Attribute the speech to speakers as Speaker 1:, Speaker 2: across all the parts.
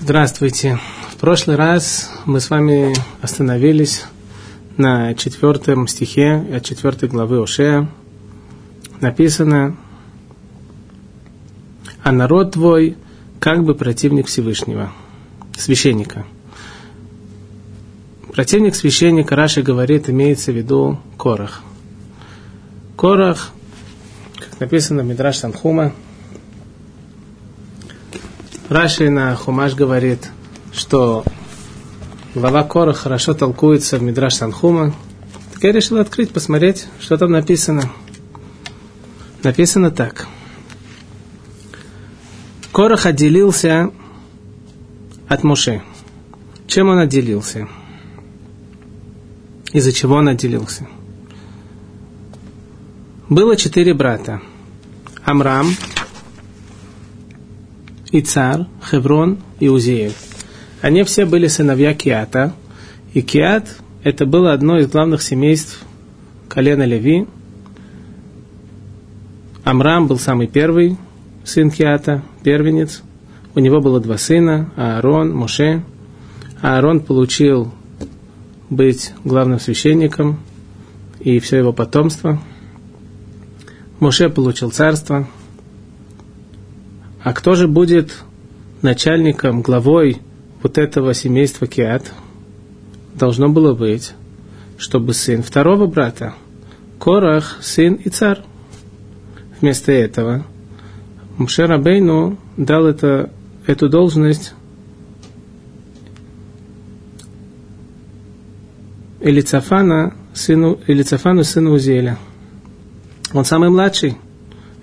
Speaker 1: Здравствуйте. В прошлый раз мы с вами остановились на четвертом стихе от четвертой главы Ошея. Написано «А народ твой как бы противник Всевышнего, священника». Противник священника, Раши говорит, имеется в виду Корах. Корах, как написано в Мидраш Санхума, Раши на Хумаш говорит, что глава Кора хорошо толкуется в Мидраш Санхума. Так я решил открыть, посмотреть, что там написано. Написано так. Корах отделился от Муше. Чем он отделился? Из-за чего он отделился? Было четыре брата. Амрам, Ицар, Хеврон и Узиэль. Они все были сыновья Киата. И Киат – это было одно из главных семейств колена Леви. Амрам был самый первый сын Киата, первенец. У него было два сына – Аарон, Моше. Аарон получил быть главным священником и все его потомство. Моше получил царство. А кто же будет начальником, главой вот этого семейства Киат? Должно было быть, чтобы сын второго брата, Корах, сын и царь. Вместо этого Муше Рабейну дал это, эту должность Элицафана, сыну, Элицафану, сыну Узеля. Он самый младший.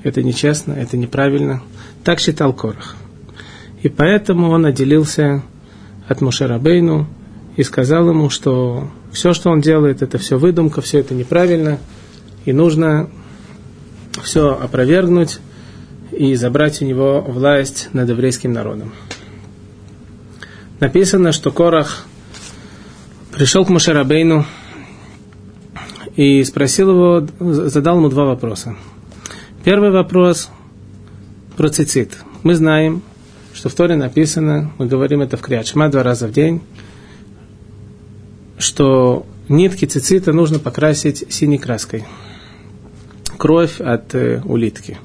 Speaker 1: Это нечестно, это неправильно. Так считал Корах. И поэтому он отделился от Мушарабейну и сказал ему, что все, что он делает, это все выдумка, все это неправильно, и нужно все опровергнуть и забрать у него власть над еврейским народом. Написано, что Корах пришел к Мушарабейну и спросил его, задал ему два вопроса. Первый вопрос про цицит. Мы знаем, что в Торе написано, мы говорим это в Криачма два раза в день, что нитки цицита нужно покрасить синей краской. Кровь от э, улитки.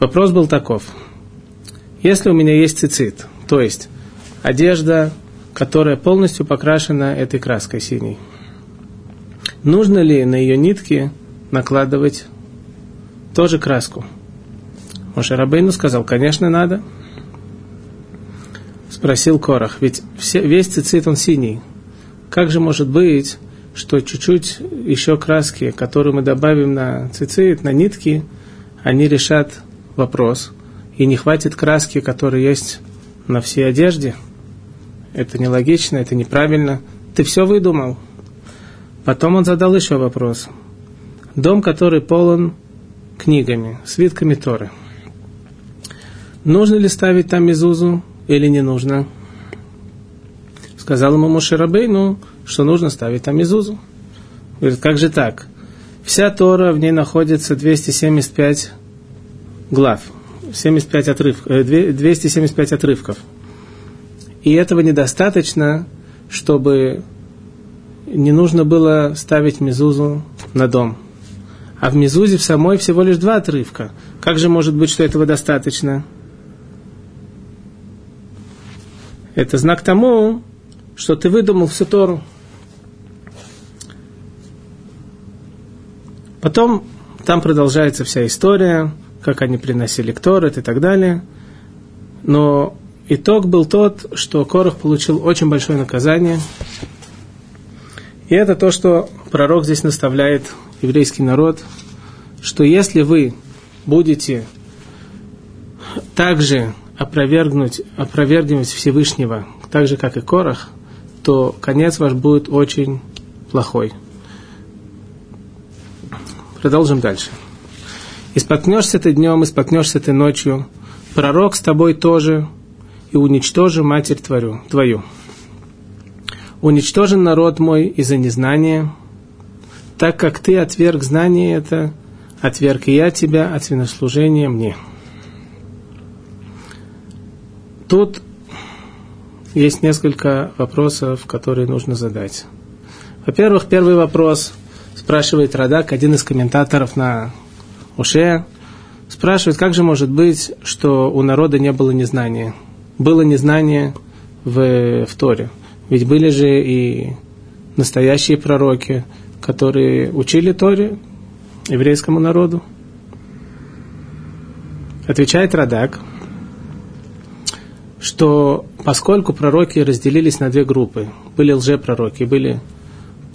Speaker 1: Вопрос был таков. Если у меня есть цицит, то есть одежда, которая полностью покрашена этой краской синей. Нужно ли на ее нитки накладывать тоже краску? Моше Рабейну сказал, конечно, надо. Спросил Корах, ведь все, весь цицит он синий. Как же может быть, что чуть-чуть еще краски, которые мы добавим на цицит, на нитки, они решат вопрос, и не хватит краски, которая есть на всей одежде. Это нелогично, это неправильно. Ты все выдумал. Потом он задал еще вопрос. Дом, который полон книгами, свитками Торы. Нужно ли ставить там мезузу или не нужно? Сказал ему Мушерабейну, что нужно ставить там мезузу. Говорит, как же так? Вся Тора, в ней находится 275 глав. 75 отрыв, 275 э, отрывков. И этого недостаточно, чтобы не нужно было ставить мезузу на дом. А в мезузе в самой всего лишь два отрывка. Как же может быть, что этого достаточно? Это знак тому, что ты выдумал всю Тору. Потом там продолжается вся история как они приносили Кторет и так далее. Но итог был тот, что Корах получил очень большое наказание. И это то, что пророк здесь наставляет еврейский народ, что если вы будете также опровергнуть, опровергнуть Всевышнего, так же, как и Корах, то конец ваш будет очень плохой. Продолжим дальше. И споткнешься ты днем, и споткнешься ты ночью. Пророк с тобой тоже, и уничтожи матерь твою. твою. Уничтожен народ мой из-за незнания, так как ты отверг знание это, отверг и я тебя от свинослужения мне. Тут есть несколько вопросов, которые нужно задать. Во-первых, первый вопрос спрашивает Радак, один из комментаторов на Уше, спрашивает, как же может быть, что у народа не было незнания? Было незнание в, в Торе. Ведь были же и настоящие пророки, которые учили Торе еврейскому народу. Отвечает Радак, что поскольку пророки разделились на две группы, были лжепророки, были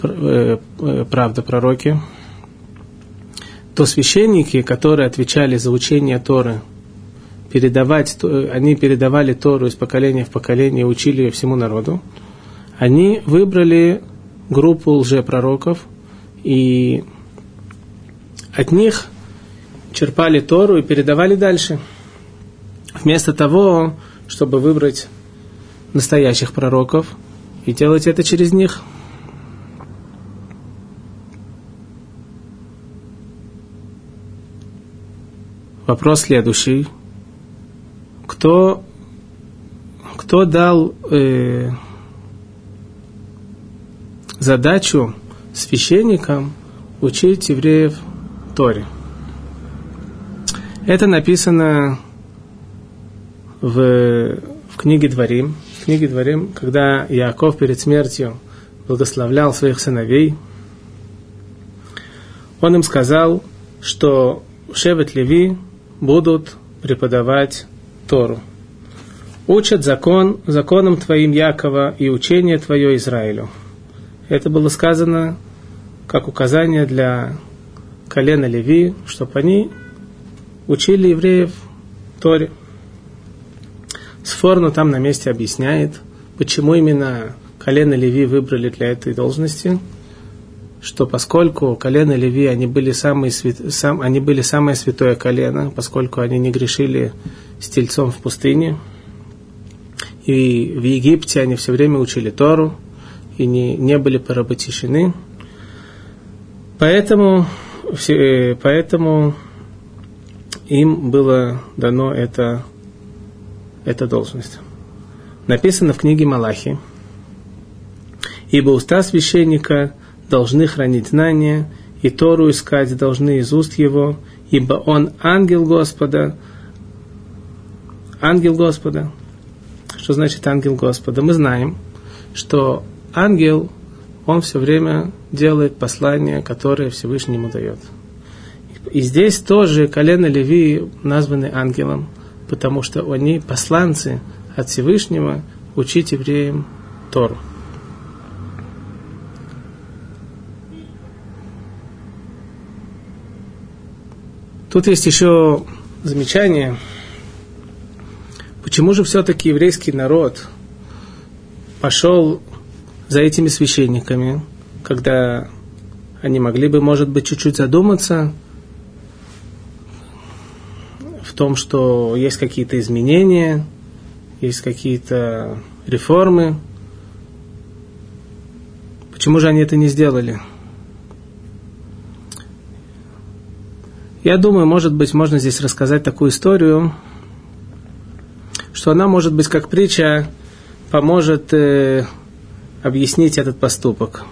Speaker 1: э, э, правда пророки, то священники, которые отвечали за учение Торы, передавать, они передавали Тору из поколения в поколение, учили ее всему народу, они выбрали группу лжепророков и от них черпали Тору и передавали дальше. Вместо того, чтобы выбрать настоящих пророков и делать это через них – Вопрос следующий. Кто, кто дал э, задачу священникам учить евреев Торе? Это написано в, в книге Дворим. В книге Дворим, когда Яков перед смертью благословлял своих сыновей, он им сказал, что Шевет Леви будут преподавать Тору. Учат закон, законом твоим Якова и учение твое Израилю. Это было сказано как указание для колена Леви, чтобы они учили евреев Торе. Сфорну там на месте объясняет, почему именно колено Леви выбрали для этой должности – что поскольку колено Леви, они были, самые свят... сам... они были самое святое колено, поскольку они не грешили с тельцом в пустыне, и в Египте они все время учили Тору, и не, не были поработишены. Поэтому, все, поэтому им было дано это, эта должность. Написано в книге Малахи. Ибо уста священника – должны хранить знания, и Тору искать должны из уст его, ибо он ангел Господа. Ангел Господа. Что значит ангел Господа? Мы знаем, что ангел, он все время делает послание, которое Всевышний ему дает. И здесь тоже колено Леви названы ангелом, потому что они посланцы от Всевышнего учить евреям Тору. Тут есть еще замечание, почему же все-таки еврейский народ пошел за этими священниками, когда они могли бы, может быть, чуть-чуть задуматься в том, что есть какие-то изменения, есть какие-то реформы. Почему же они это не сделали? Я думаю, может быть, можно здесь рассказать такую историю, что она, может быть, как притча, поможет э, объяснить этот поступок.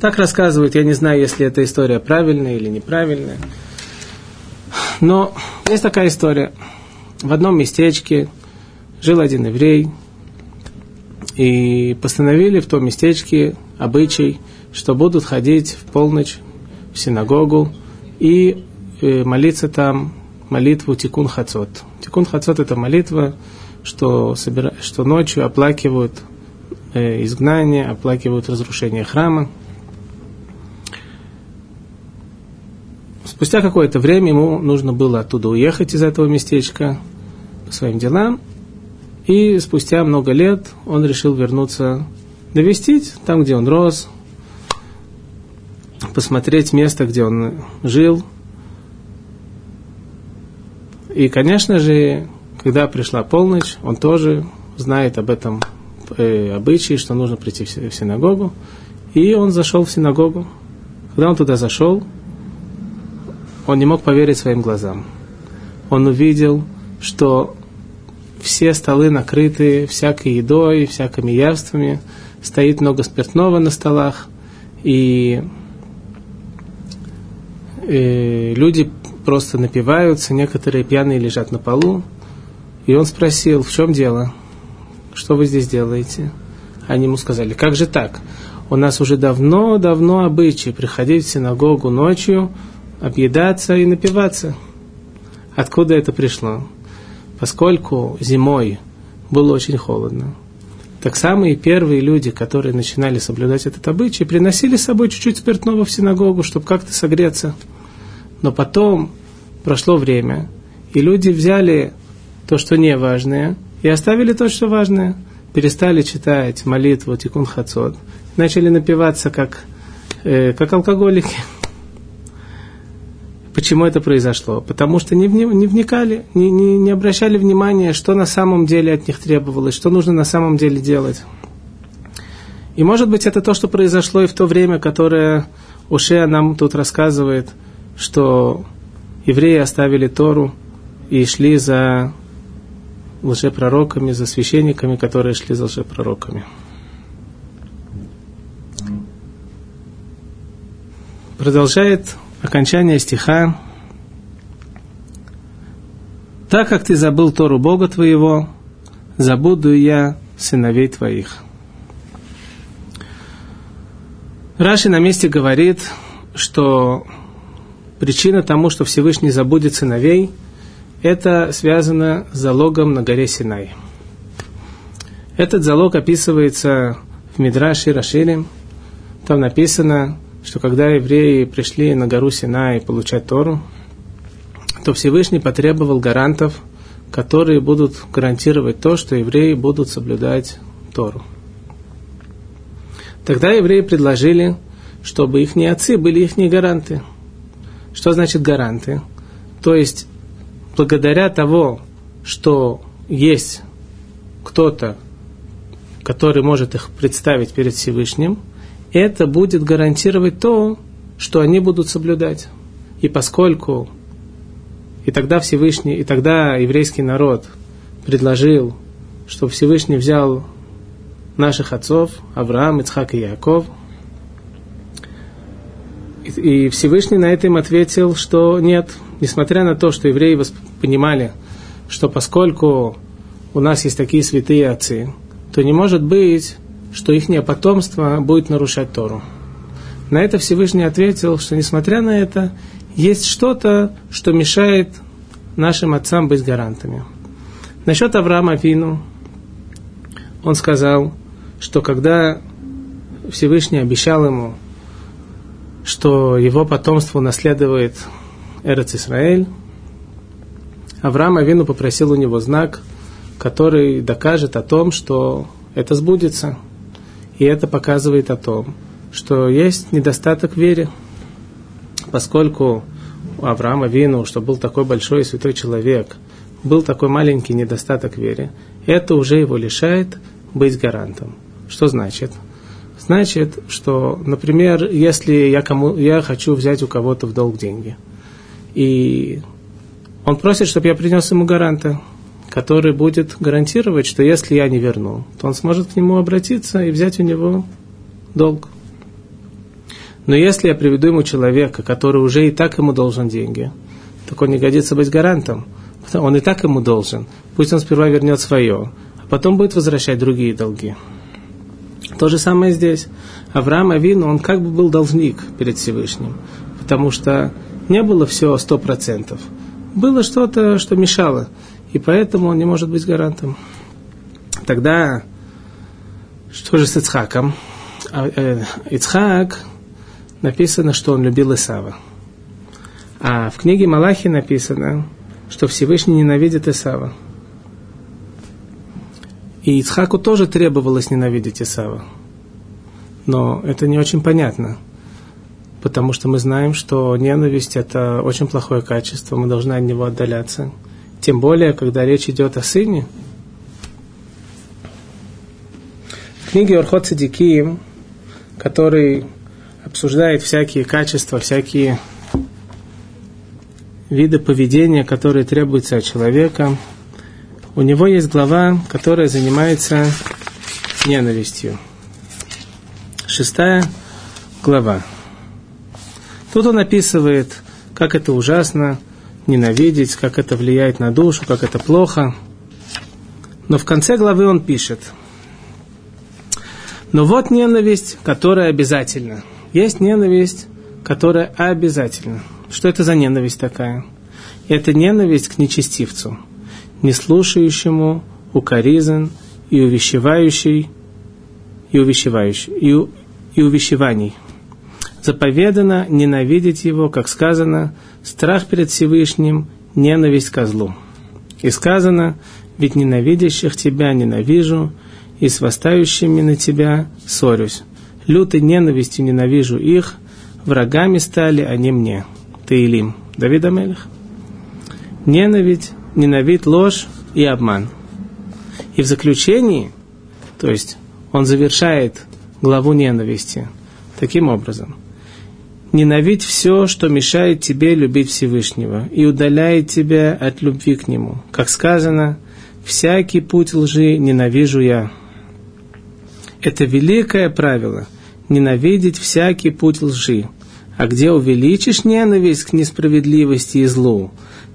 Speaker 1: Так рассказывают, я не знаю, если эта история правильная или неправильная. Но есть такая история. В одном местечке жил один еврей, и постановили в том местечке обычай, что будут ходить в полночь в синагогу и э, молиться там молитву Тикун Хацот. Тикун Хацот это молитва, что, собира... что ночью оплакивают э, изгнание, оплакивают разрушение храма. Спустя какое-то время ему нужно было оттуда уехать из этого местечка по своим делам. И спустя много лет он решил вернуться, навестить там, где он рос, посмотреть место, где он жил. И, конечно же, когда пришла полночь, он тоже знает об этом э, обычае, что нужно прийти в синагогу. И он зашел в синагогу. Когда он туда зашел, он не мог поверить своим глазам. Он увидел, что все столы накрыты всякой едой, всякими явствами, стоит много спиртного на столах, и, и э, люди просто напиваются, некоторые пьяные лежат на полу. И он спросил, в чем дело? Что вы здесь делаете? Они ему сказали, как же так? У нас уже давно-давно обычай приходить в синагогу ночью, объедаться и напиваться. Откуда это пришло? Поскольку зимой было очень холодно, так самые первые люди, которые начинали соблюдать этот обычай, приносили с собой чуть-чуть спиртного в синагогу, чтобы как-то согреться. Но потом прошло время, и люди взяли то, что не важное, и оставили то, что важное. Перестали читать молитву Тикун Хацот, начали напиваться как, э, как алкоголики. Почему это произошло? Потому что не, не вникали, не, не, не обращали внимания, что на самом деле от них требовалось, что нужно на самом деле делать. И может быть это то, что произошло и в то время, которое Ушея нам тут рассказывает, что евреи оставили Тору и шли за лжепророками, за священниками, которые шли за лжепророками. Продолжает окончание стиха. Так как ты забыл Тору Бога твоего, забуду я сыновей твоих. Раши на месте говорит, что причина тому, что Всевышний забудет сыновей, это связано с залогом на горе Синай. Этот залог описывается в Мидраше Раширим. Там написано, что когда евреи пришли на гору Синай получать Тору, то Всевышний потребовал гарантов, которые будут гарантировать то, что евреи будут соблюдать Тору. Тогда евреи предложили, чтобы их отцы были их гаранты. Что значит гаранты? То есть, благодаря того, что есть кто-то, который может их представить перед Всевышним – это будет гарантировать то, что они будут соблюдать. И поскольку и тогда Всевышний, и тогда еврейский народ предложил, чтобы Всевышний взял наших отцов, Авраам, Ицхак и Яков, и Всевышний на это им ответил, что нет, несмотря на то, что евреи понимали, что поскольку у нас есть такие святые отцы, то не может быть, что их потомство будет нарушать Тору. На это Всевышний ответил, что несмотря на это, есть что-то, что мешает нашим отцам быть гарантами. Насчет Авраама Вину, он сказал, что когда Всевышний обещал ему, что его потомство наследует Эрец Исраэль, Авраам Авину попросил у него знак, который докажет о том, что это сбудется – и это показывает о том, что есть недостаток в вере, поскольку у Авраама Вину, что был такой большой и святой человек, был такой маленький недостаток в вере, это уже его лишает быть гарантом. Что значит? Значит, что, например, если я, кому, я хочу взять у кого-то в долг деньги, и он просит, чтобы я принес ему гаранта, который будет гарантировать, что если я не верну, то он сможет к нему обратиться и взять у него долг. Но если я приведу ему человека, который уже и так ему должен деньги, так он не годится быть гарантом. Он и так ему должен. Пусть он сперва вернет свое, а потом будет возвращать другие долги. То же самое здесь. Авраам Авин, он как бы был должник перед Всевышним, потому что не было все сто процентов. Было что-то, что мешало и поэтому он не может быть гарантом. Тогда что же с Ицхаком? А, э, Ицхак написано, что он любил Исава. А в книге Малахи написано, что Всевышний ненавидит Исава. И Ицхаку тоже требовалось ненавидеть Исава. Но это не очень понятно, потому что мы знаем, что ненависть – это очень плохое качество, мы должны от него отдаляться – тем более, когда речь идет о сыне. В книге Орхот Садикиим, который обсуждает всякие качества, всякие виды поведения, которые требуются от человека, у него есть глава, которая занимается ненавистью. Шестая глава. Тут он описывает, как это ужасно ненавидеть, как это влияет на душу, как это плохо. Но в конце главы он пишет, но вот ненависть, которая обязательна. Есть ненависть, которая обязательна. Что это за ненависть такая? Это ненависть к нечестивцу, не слушающему укоризн и увещевающий, и увещевающий, и, и увещеваний. Заповедано ненавидеть его, как сказано, страх перед Всевышним, ненависть козлу. И сказано, ведь ненавидящих тебя ненавижу, и с восстающими на тебя ссорюсь. Лютой ненавистью ненавижу их, врагами стали они мне. Таилим. Давид Амелих. Ненавидь, ненавидь ложь и обман. И в заключении, то есть он завершает главу ненависти таким образом. Ненавидь все, что мешает тебе любить Всевышнего и удаляет тебя от любви к Нему. Как сказано, всякий путь лжи ненавижу я. Это великое правило – ненавидеть всякий путь лжи. А где увеличишь ненависть к несправедливости и злу,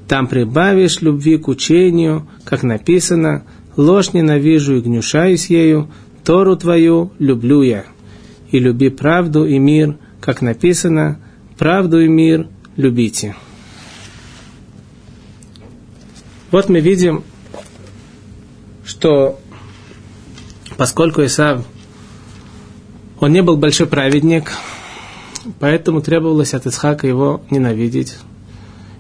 Speaker 1: там прибавишь любви к учению, как написано, ложь ненавижу и гнушаюсь ею, Тору твою люблю я. И люби правду и мир, как написано, правду и мир любите. Вот мы видим, что поскольку Исав он не был большой праведник, поэтому требовалось от Ицхака его ненавидеть.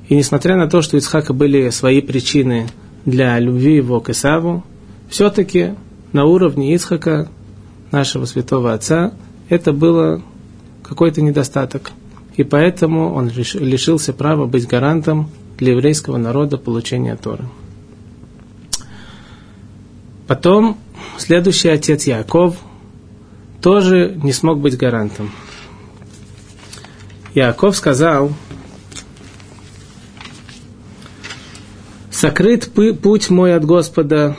Speaker 1: И несмотря на то, что у Ицхака были свои причины для любви его к Исаву, все-таки на уровне Ицхака, нашего святого отца, это было какой-то недостаток. И поэтому он лишился права быть гарантом для еврейского народа получения Торы. Потом следующий отец Яков – тоже не смог быть гарантом. Яков сказал, «Сокрыт путь мой от Господа,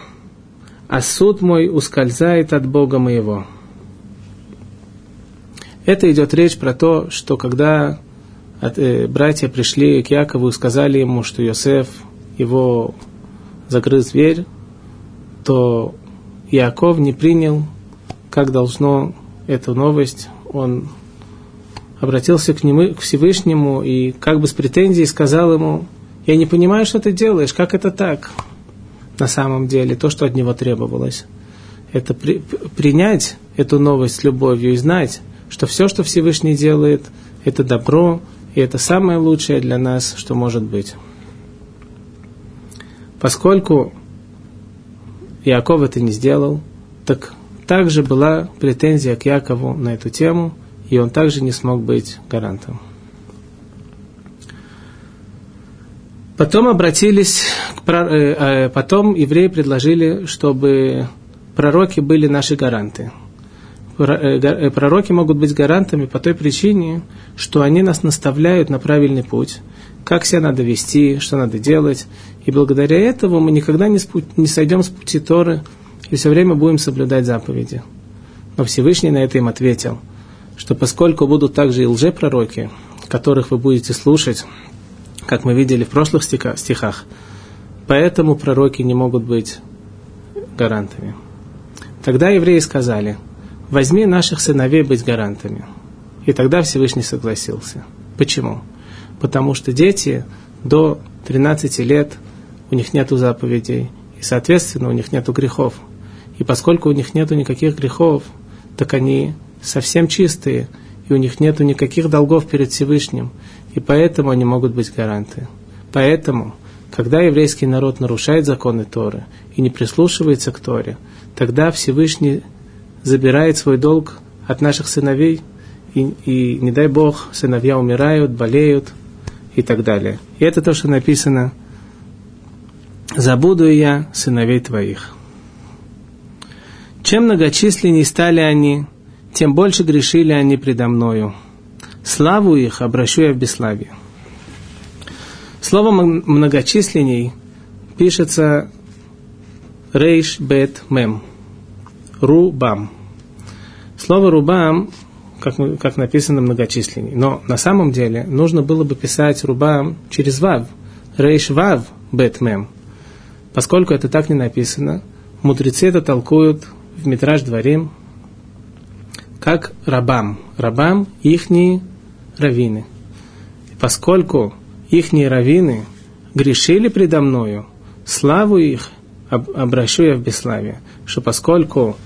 Speaker 1: а суд мой ускользает от Бога моего». Это идет речь про то, что когда э, братья пришли к Якову и сказали ему, что Йосеф его загрыз зверь, то Яков не принял как должно эту новость, он обратился к, нему, к Всевышнему и как бы с претензией сказал ему, я не понимаю, что ты делаешь, как это так на самом деле, то, что от него требовалось. Это при, принять эту новость с любовью и знать, что все, что Всевышний делает, это добро, и это самое лучшее для нас, что может быть. Поскольку Иаков это не сделал, так также была претензия к Якову на эту тему, и он также не смог быть гарантом. Потом обратились, э, э, потом евреи предложили, чтобы пророки были наши гаранты. Э, пророки могут быть гарантами по той причине, что они нас наставляют на правильный путь, как себя надо вести, что надо делать. И благодаря этому мы никогда не, спу- не сойдем с пути Торы, и все время будем соблюдать заповеди. Но Всевышний на это им ответил, что поскольку будут также и лжепророки, которых вы будете слушать, как мы видели в прошлых стихах, поэтому пророки не могут быть гарантами. Тогда евреи сказали, возьми наших сыновей быть гарантами. И тогда Всевышний согласился. Почему? Потому что дети до 13 лет, у них нет заповедей, и, соответственно, у них нет грехов – и поскольку у них нет никаких грехов, так они совсем чистые, и у них нет никаких долгов перед Всевышним, и поэтому они могут быть гаранты. Поэтому, когда еврейский народ нарушает законы Торы и не прислушивается к Торе, тогда Всевышний забирает свой долг от наших сыновей, и, и не дай Бог, сыновья умирают, болеют и так далее. И это то, что написано «Забуду я сыновей твоих». Чем многочисленней стали они, тем больше грешили они предо мною. Славу их обращу я в бесславие. Слово многочисленней пишется Рейш Бет Мем. Рубам. Слово рубам, как, как написано, многочисленнее. Но на самом деле нужно было бы писать рубам через вав. Рейш вав бет мем. Поскольку это так не написано, мудрецы это толкуют в метраж дворим как рабам. Рабам – ихние раввины. Поскольку ихние раввины грешили предо мною, славу их обращу я в бесславие. Что поскольку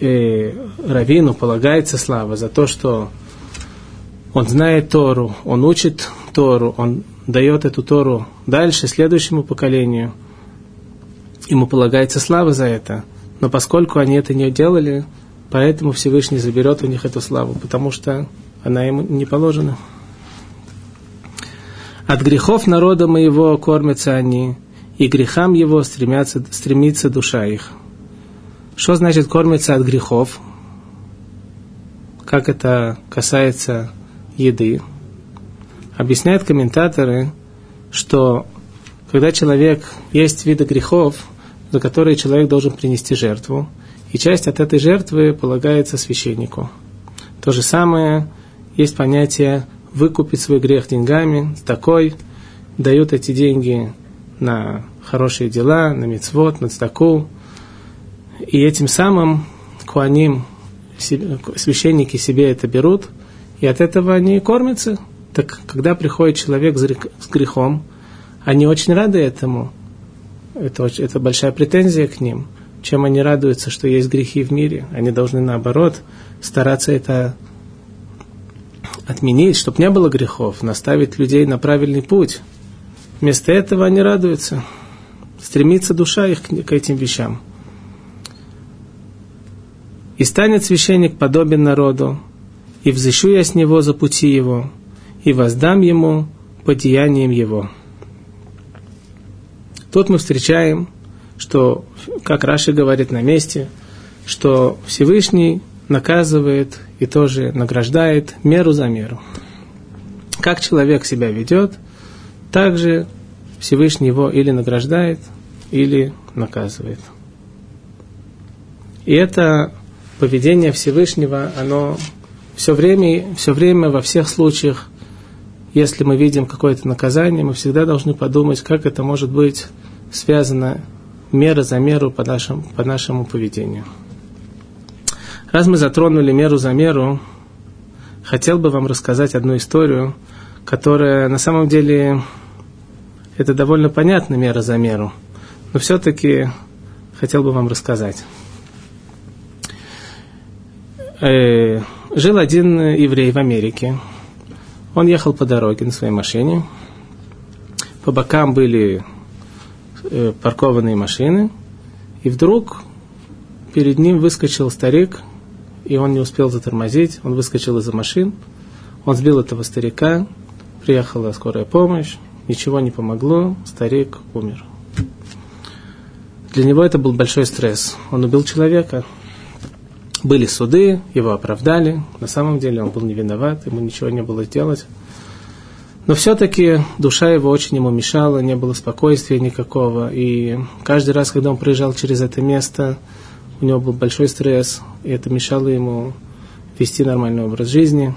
Speaker 1: э, раввину полагается слава за то, что он знает Тору, он учит Тору, он дает эту Тору дальше, следующему поколению, ему полагается слава за это. Но поскольку они это не делали, поэтому Всевышний заберет у них эту славу, потому что она ему не положена. От грехов народа моего кормятся они, и грехам его стремятся, стремится душа их. Что значит кормятся от грехов? Как это касается еды? Объясняют комментаторы, что когда человек есть виды грехов, за которые человек должен принести жертву, и часть от этой жертвы полагается священнику. То же самое есть понятие выкупить свой грех деньгами, такой, дают эти деньги на хорошие дела, на мецвод, на цдаку. И этим самым куаним, священники себе это берут, и от этого они кормятся. Так когда приходит человек с грехом, они очень рады этому. Это, это большая претензия к ним. Чем они радуются, что есть грехи в мире. Они должны, наоборот, стараться это отменить, чтобы не было грехов, наставить людей на правильный путь. Вместо этого они радуются. Стремится душа их к, этим вещам. И станет священник подобен народу, и взыщу я с него за пути его, и воздам ему по деяниям его. Тут мы встречаем, что, как Раши говорит на месте, что Всевышний наказывает и тоже награждает меру за меру. Как человек себя ведет, так же Всевышний его или награждает, или наказывает. И это поведение Всевышнего, оно все время, все время во всех случаях, если мы видим какое-то наказание, мы всегда должны подумать, как это может быть связано мера за меру по нашему, по нашему поведению. Раз мы затронули меру за меру, хотел бы вам рассказать одну историю, которая на самом деле это довольно понятная мера за меру, но все-таки хотел бы вам рассказать. Э, жил один еврей в Америке. Он ехал по дороге на своей машине. По бокам были э, паркованные машины. И вдруг перед ним выскочил старик и он не успел затормозить, он выскочил из-за машин, он сбил этого старика, приехала скорая помощь, ничего не помогло, старик умер. Для него это был большой стресс. Он убил человека. Были суды, его оправдали. На самом деле он был не виноват, ему ничего не было сделать. Но все-таки душа его очень ему мешала, не было спокойствия никакого. И каждый раз, когда он проезжал через это место, у него был большой стресс, и это мешало ему вести нормальный образ жизни.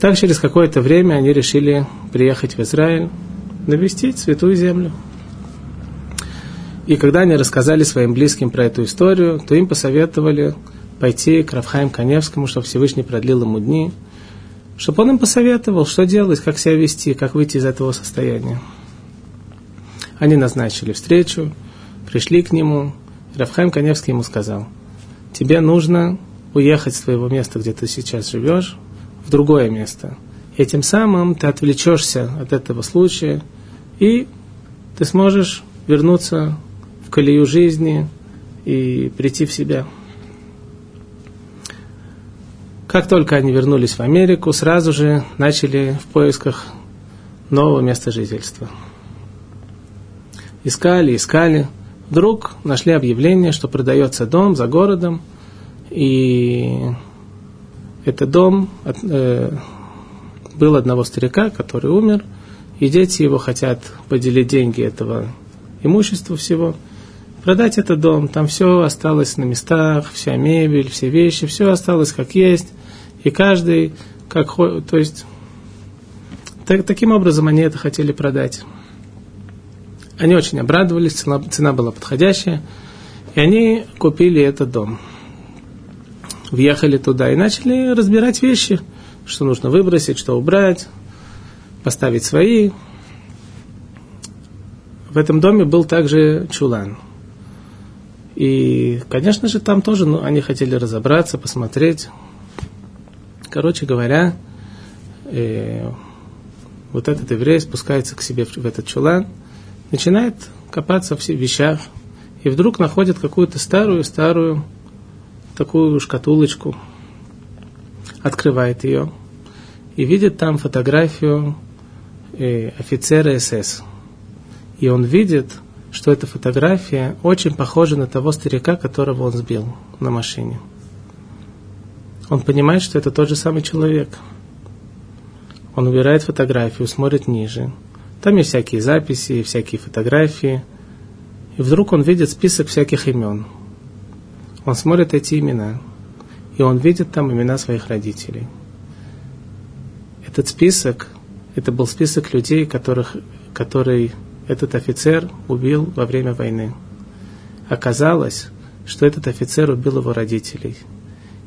Speaker 1: Так через какое-то время они решили приехать в Израиль, навестить Святую Землю. И когда они рассказали своим близким про эту историю, то им посоветовали пойти к Равхаим Каневскому, чтобы Всевышний продлил ему дни, чтобы он им посоветовал, что делать, как себя вести, как выйти из этого состояния. Они назначили встречу, пришли к нему, и Рафхайм Каневский ему сказал, тебе нужно уехать с твоего места, где ты сейчас живешь, в другое место. И тем самым ты отвлечешься от этого случая, и ты сможешь вернуться колею жизни и прийти в себя. Как только они вернулись в Америку, сразу же начали в поисках нового места жительства. Искали, искали – вдруг нашли объявление, что продается дом за городом, и этот дом э, был одного старика, который умер, и дети его хотят поделить деньги этого, имущества всего, продать этот дом, там все осталось на местах, вся мебель, все вещи, все осталось как есть, и каждый, как, то есть, так, таким образом они это хотели продать. Они очень обрадовались, цена, цена была подходящая, и они купили этот дом. Въехали туда и начали разбирать вещи, что нужно выбросить, что убрать, поставить свои. В этом доме был также чулан. И, конечно же, там тоже ну, они хотели разобраться, посмотреть. Короче говоря, э, вот этот еврей спускается к себе в, в этот чулан, начинает копаться в вещах, и вдруг находит какую-то старую-старую такую шкатулочку, открывает ее и видит там фотографию э, офицера СС. И он видит, что эта фотография очень похожа на того старика, которого он сбил на машине. Он понимает, что это тот же самый человек. Он убирает фотографию, смотрит ниже. Там есть всякие записи, всякие фотографии. И вдруг он видит список всяких имен. Он смотрит эти имена. И он видит там имена своих родителей. Этот список, это был список людей, которых, который этот офицер убил во время войны. Оказалось, что этот офицер убил его родителей.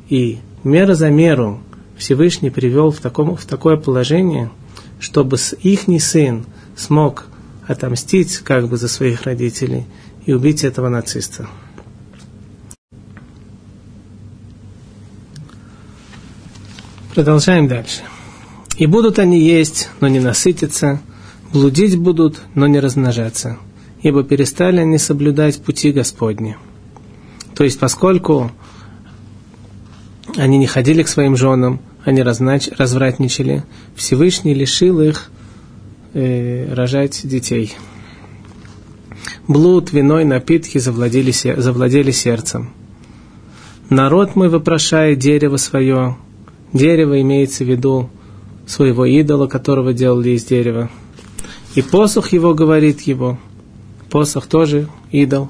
Speaker 1: И мера за меру Всевышний привел в, таком, в такое положение, чтобы ихний сын смог отомстить как бы за своих родителей и убить этого нациста. Продолжаем дальше. И будут они есть, но не насытиться, блудить будут, но не размножаться, ибо перестали они соблюдать пути Господни. То есть, поскольку они не ходили к своим женам, они разнач, развратничали, Всевышний лишил их э, рожать детей. Блуд, виной, напитки завладели, завладели сердцем. Народ мой вопрошает дерево свое. Дерево имеется в виду своего идола, которого делали из дерева. И посох его говорит его. Посох тоже идол.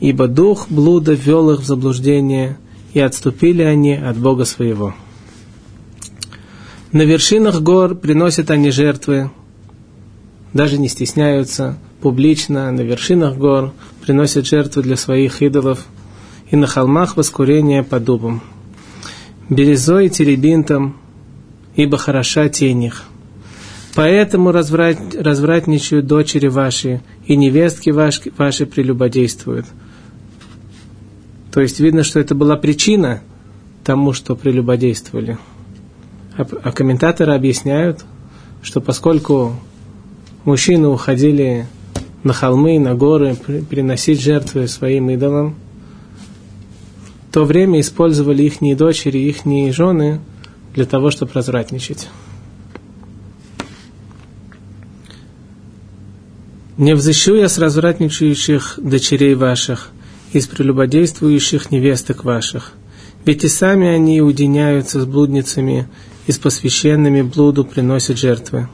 Speaker 1: Ибо дух блуда ввел их в заблуждение, и отступили они от Бога своего. На вершинах гор приносят они жертвы, даже не стесняются, публично на вершинах гор приносят жертвы для своих идолов, и на холмах воскурение по дубам. Березой и теребинтом, ибо хороша тень их. Поэтому разврат, развратничают дочери ваши, и невестки ваши, ваши прелюбодействуют. То есть видно, что это была причина тому, что прелюбодействовали. А, а комментаторы объясняют, что поскольку мужчины уходили на холмы, на горы, приносить жертвы своим идолам, в то время использовали их дочери, их жены для того, чтобы развратничать. Не взыщу я с развратничающих дочерей ваших, из прелюбодействующих невесток ваших, ведь и сами они уединяются с блудницами и с посвященными блуду приносят жертвы.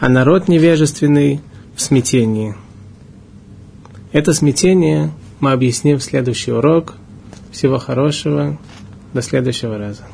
Speaker 1: А народ невежественный в смятении. Это смятение мы объясним в следующий урок. Всего хорошего. До следующего раза.